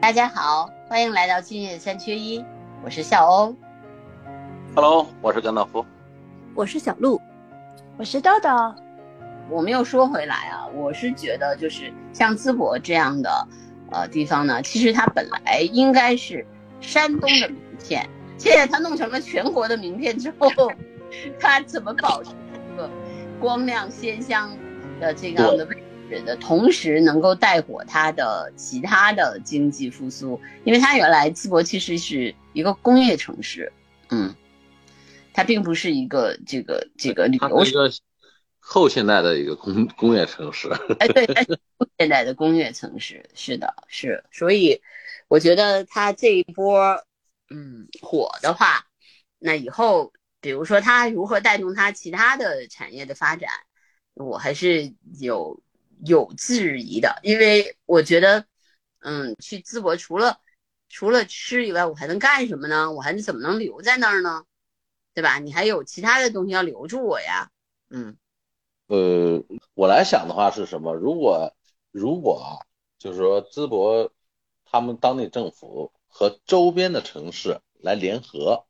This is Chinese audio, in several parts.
大家好，欢迎来到今夜三缺一，我是笑欧。Hello，我是甘道夫。我是小鹿，我是豆豆。我们又说回来啊，我是觉得就是像淄博这样的呃地方呢，其实它本来应该是山东的名片，现在它弄成了全国的名片之后，它怎么保持这个光亮鲜香的这样的位置的同时，能够带火它的其他的经济复苏？因为它原来淄博其实是一个工业城市，嗯，它并不是一个这个这个旅游后现代的一个工工业城市。哎，对，它是现代的工业城市，是的，是，所以我觉得它这一波，嗯，火的话，那以后，比如说它如何带动它其他的产业的发展，我还是有有质疑的，因为我觉得，嗯，去淄博除了除了吃以外，我还能干什么呢？我还能怎么能留在那儿呢？对吧？你还有其他的东西要留住我呀，嗯。呃，我来想的话是什么？如果如果啊，就是说淄博他们当地政府和周边的城市来联合，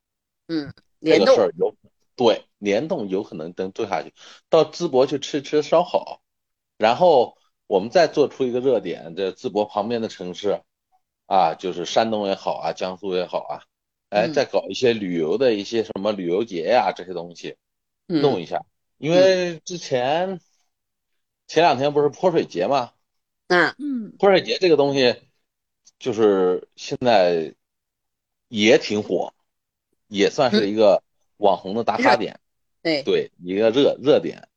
嗯，联动个事儿有对联动有可能能做下去。到淄博去吃吃烧烤，然后我们再做出一个热点，这淄博旁边的城市啊，就是山东也好啊，江苏也好啊，哎，嗯再搞一些旅游的一些什么旅游节呀、这些东西。嗯弄一下，因为之前前两天不是泼水节嘛，嗯嗯，泼水节这个东西就是现在也挺火，也算是一个网红的打卡点，对，对，一个热热点。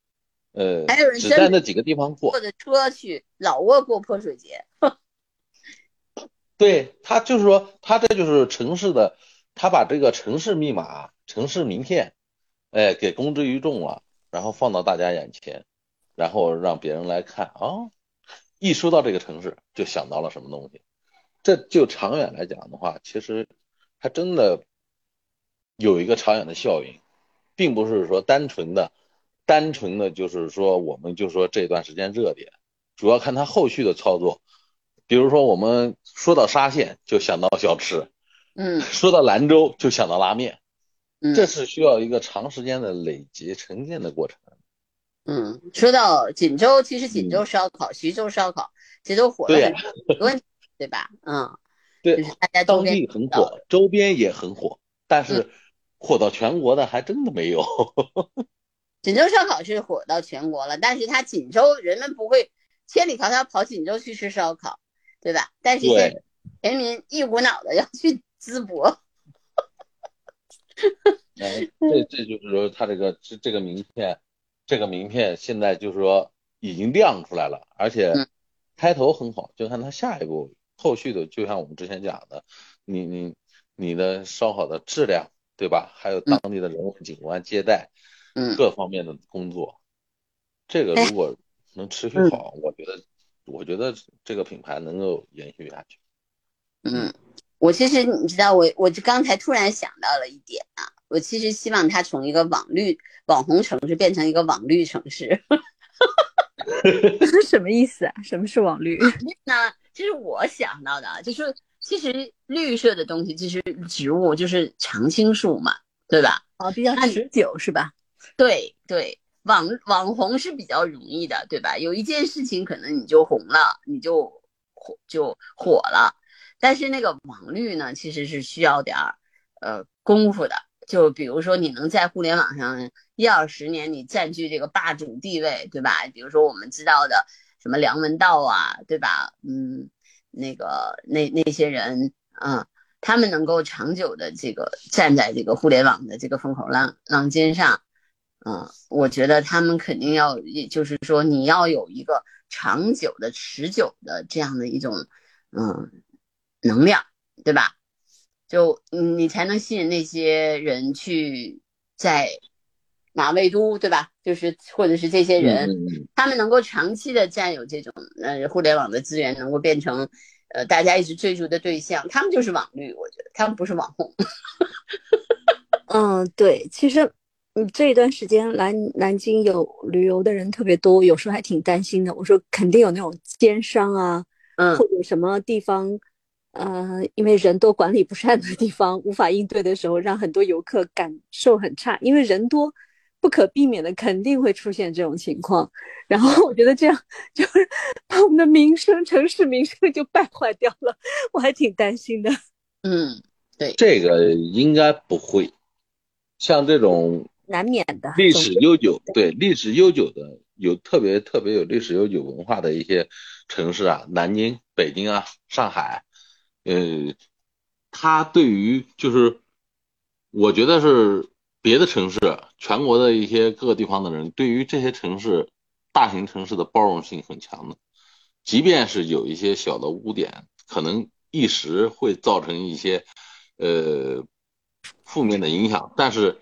呃还有，人只在那几个地方过坐，着车去老挝过泼水节，对，他就是说，他这就是城市的，他把这个城市密码、城市名片，哎，给公之于众了，然后放到大家眼前，然后让别人来看啊，一说到这个城市，就想到了什么东西。这就长远来讲的话，其实它真的有一个长远的效应，并不是说单纯的、单纯的就是说我们就说这段时间热点，主要看它后续的操作。比如说，我们说到沙县就想到小吃，嗯 说到兰州就想到拉面，嗯，这是需要一个长时间的累积沉淀的过程。嗯，说到锦州，其实锦州烧烤、徐州烧烤，其实都火了多问题，对吧？嗯，对就是大家都当地很火，周边也很火，但是火到全国的还真的没有。锦州烧烤是火到全国了，但是它锦州人们不会千里迢迢跑锦州去吃烧烤，对吧？但是人民一股脑的要去淄博，哎，这这就是说，它这个这这个名片，这个名片现在就是说已经亮出来了，而且嗯开头很好，就看它下一步后续的，就像我们之前讲的，你你你的烧烤的质量，对吧？还有当地的人文景观、接待嗯各方面的工作，这个哎如果能持续好，我觉得我觉得这个品牌能够延续下去。嗯，我其实你知道，我我就刚才突然想到了一点啊，我其实希望它从一个网绿网红城市变成一个网绿城市。什么意思啊？什么是网绿？那其实我想到的啊，就是其实绿色的东西，其实植物就是常青树嘛，对吧？哦，比较持久是吧？对对，网网红是比较容易的，对吧？有一件事情可能你就红了，你就火就火了，但是那个网绿呢，其实是需要点儿呃功夫的。就比如说，你能在互联网上一二十年，你占据这个霸主地位，对吧？比如说我们知道的什么梁文道啊，对吧？嗯，那个那那些人，嗯，他们能够长久的这个站在这个互联网的这个风口浪浪尖上，嗯，我觉得他们肯定要，也就是说，你要有一个长久的、持久的这样的一种，嗯，能量，对吧？就嗯你才能吸引那些人去在马未都，对吧？就是或者是这些人，他们能够长期的占有这种呃互联网的资源，能够变成呃大家一直追逐的对象，他们就是网绿，我觉得他们不是网红。嗯，对，其实嗯这一段时间来南京有旅游的人特别多，有时候还挺担心的。我说肯定有那种奸商啊，嗯或者什么地方呃，因为人多管理不善的地方，无法应对的时候，让很多游客感受很差。因为人多，不可避免的肯定会出现这种情况。然后我觉得这样就是 把我们的名声、城市名声就败坏掉了，我还挺担心的。嗯，对，这个应该不会。像这种难免的历史悠久，对历史悠久的有特别特别有历史悠久文化的一些城市啊，南京、北京啊、上海。呃，他对于就是，我觉得是别的城市，全国的一些各个地方的人，对于这些城市，大型城市的包容性很强的，即便是有一些小的污点，可能一时会造成一些呃负面的影响，但是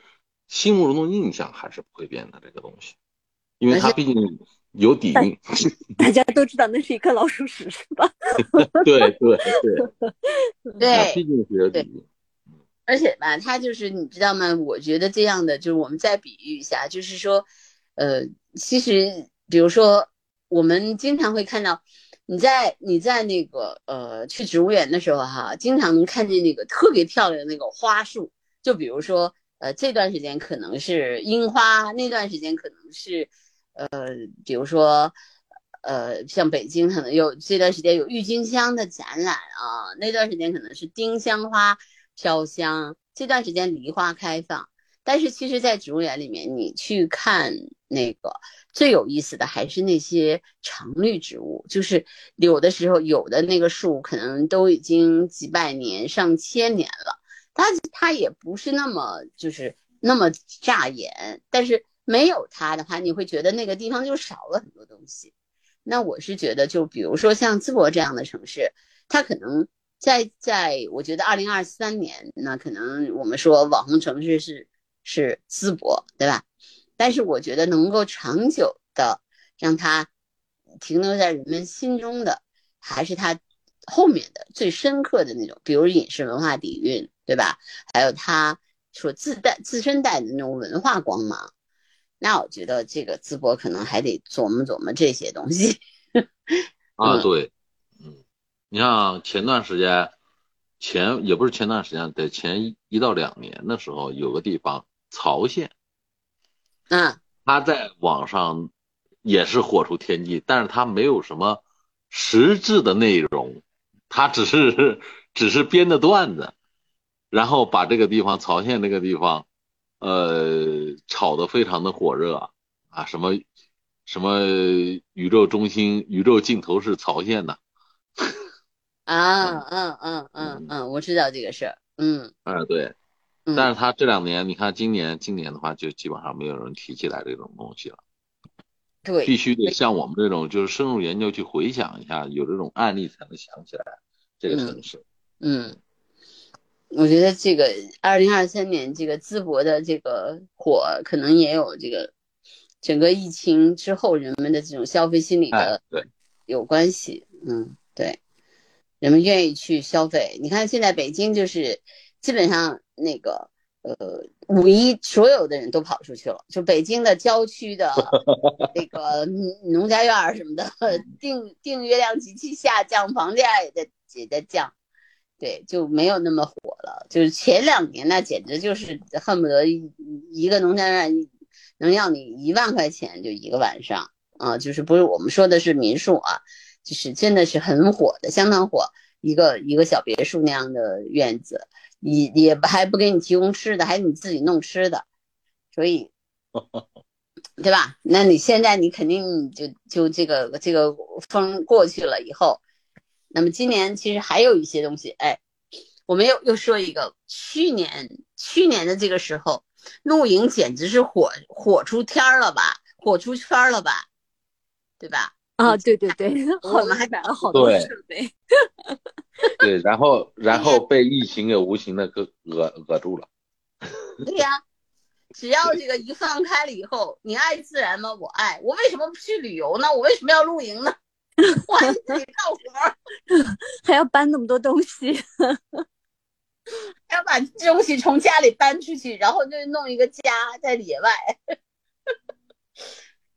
心目中的印象还是不会变的这个东西，因为它毕竟。有底蕴，大家都知道那是一颗老鼠屎，是吧？对对对对，毕竟是有底蕴。而且吧，它就是你知道吗？我觉得这样的，就是我们再比喻一下，就是说，呃，其实比如说，我们经常会看到你在你在那个呃去植物园的时候哈，经常能看见那个特别漂亮的那个花束，就比如说呃这段时间可能是樱花，那段时间可能是。呃，比如说，呃，像北京可能有这段时间有郁金香的展览啊，那段时间可能是丁香花飘香，这段时间梨花开放。但是其实，在植物园里面，你去看那个最有意思的还是那些常绿植物，就是有的时候有的那个树可能都已经几百年、上千年了，它它也不是那么就是那么扎眼，但是。没有它的话，你会觉得那个地方就少了很多东西。那我是觉得，就比如说像淄博这样的城市，它可能在在，我觉得二零二三年，那可能我们说网红城市是是淄博，对吧？但是我觉得能够长久的让它停留在人们心中的，还是它后面的最深刻的那种，比如饮食文化底蕴，对吧？还有他所自带自身带的那种文化光芒。那我觉得这个淄博可能还得琢磨琢磨这些东西。啊，对，嗯，你像前段时间，前也不是前段时间，在前一到两年的时候，有个地方曹县，嗯，他在网上也是火出天际，但是他没有什么实质的内容，他只是 只是编的段子，然后把这个地方曹县这个地方。呃，炒得非常的火热啊！什么什么宇宙中心、宇宙尽头是曹县的啊？嗯嗯嗯嗯，我知道这个事儿。嗯，哎对，但是他这两年，你看今年，今年的话就基本上没有人提起来这种东西了。对，必须得像我们这种就是深入研究去回想一下，有这种案例才能想起来这个城市。嗯。我觉得这个二零二三年这个淄博的这个火，可能也有这个整个疫情之后人们的这种消费心理的对有关系。嗯，对，人们愿意去消费。你看现在北京就是基本上那个呃五一所有的人都跑出去了，就北京的郊区的 那个农家院什么的，订订阅量极其下降，房价也在也在降。对，就没有那么火了。就是前两年那简直就是恨不得一一个农家院能要你一万块钱就一个晚上啊！就是不是我们说的是民宿啊，就是真的是很火的，相当火。一个一个小别墅那样的院子，也也还不给你提供吃的，还你自己弄吃的，所以，对吧？那你现在你肯定就就这个这个风过去了以后。那么今年其实还有一些东西，哎，我们又又说一个，去年去年的这个时候，露营简直是火火出天儿了吧，火出圈了吧，对吧？啊，对对对，我们还买了好多设备。对，然后 然后被疫情给无情的给扼扼住了。对呀，只要这个一放开了以后，你爱自然吗？我爱。我为什么不去旅游呢？我为什么要露营呢？我还自己干活，还要搬那么多东西，还要把东西从家里搬出去，然后就弄一个家在野外。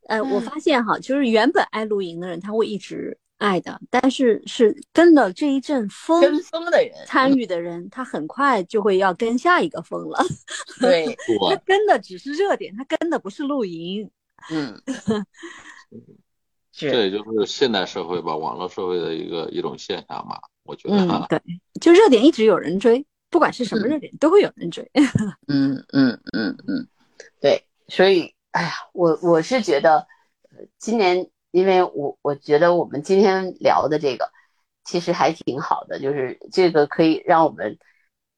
呃，我发现哈，就是原本爱露营的人，他会一直爱的，但是是跟了这一阵风，跟风的人参与的人，他很快就会要跟下一个风了。对，他跟的只是热点，他跟的不是露营。嗯，这也就是现代社会吧，网络社会的一个一种现象吧。我觉得，嗯，对，就热点一直有人追，不管是什么热点，都会有人追。嗯嗯嗯嗯，对，所以，哎呀，我我是觉得，今年。因为我我觉得我们今天聊的这个其实还挺好的，就是这个可以让我们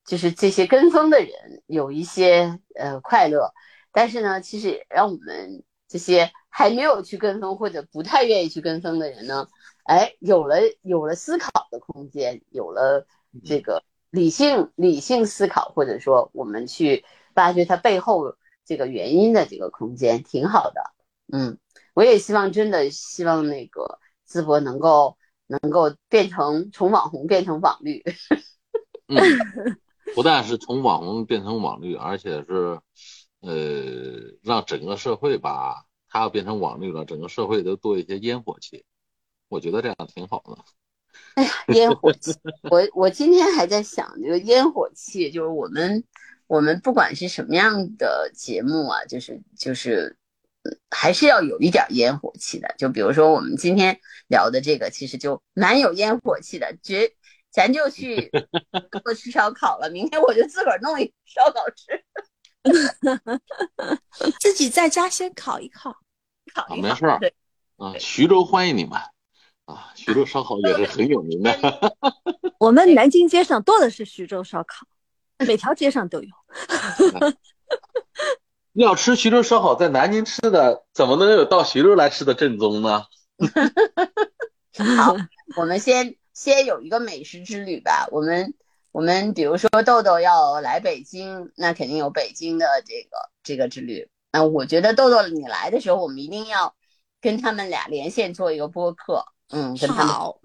就是这些跟风的人有一些呃快乐，但是呢，其实也让我们这些还没有去跟风或者不太愿意去跟风的人呢，哎，有了有了思考的空间，有了这个理性理性思考，或者说我们去挖掘它背后这个原因的这个空间，挺好的，嗯。我也希望，真的希望那个淄博能够能够变成从网红变成网绿。嗯，不但是从网红变成网绿，而且是呃，让整个社会吧，它要变成网绿了，整个社会都多一些烟火气。我觉得这样挺好的。哎呀，烟火气！我我今天还在想这个烟火气，就是我们我们不管是什么样的节目啊，就是就是。还是要有一点烟火气的，就比如说我们今天聊的这个，其实就蛮有烟火气的。绝，咱就去我吃烧烤了，明天我就自个儿弄一烧烤吃，自己在家先烤一烤，烤一烤。没事儿，啊，徐州欢迎你们啊，徐州烧烤也是很有名的。我们南京街上多的是徐州烧烤，每条街上都有。要吃徐州烧烤，在南京吃的怎么能有到徐州来吃的正宗呢？好，我们先先有一个美食之旅吧。我们我们比如说豆豆要来北京，那肯定有北京的这个这个之旅。那我觉得豆豆你来的时候，我们一定要跟他们俩连线做一个播客。嗯，好。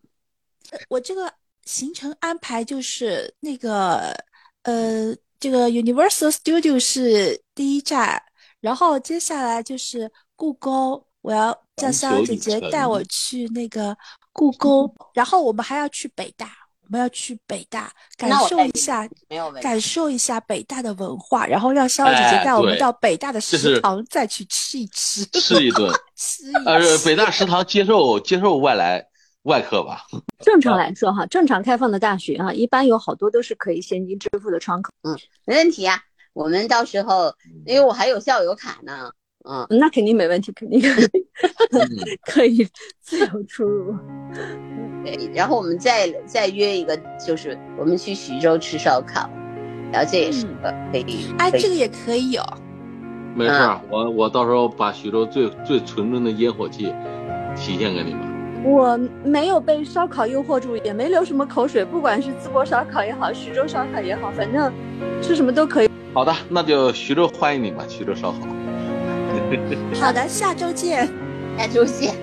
我这个行程安排就是那个呃。这个 Universal Studio 是第一站，然后接下来就是故宫，我要叫逍遥姐姐带我去那个故宫，然后我们还要去北大，我们要去北大感受一下，感受一下北大的文化，然后让逍遥姐姐带我们到北大的食堂再去吃一吃，吃一顿，吃一呃，北大食堂接受接受外来。外客吧，正常来说哈，正常开放的大学哈，一般有好多都是可以现金支付的窗口。嗯，没问题啊。我们到时候，因为我还有校友卡呢，嗯，那肯定没问题，肯定可以，可以自由出入。对，然后我们再再约一个，就是我们去徐州吃烧烤，然后这也是个可以。哎，这个也可以有。没事儿，我我到时候把徐州最最纯正的烟火气体现给你们。我没有被烧烤诱惑住，也没流什么口水。不管是淄博烧烤也好，徐州烧烤也好，反正吃什么都可以。好的，那就徐州欢迎你吧，徐州烧烤。好的，下周见，下周见。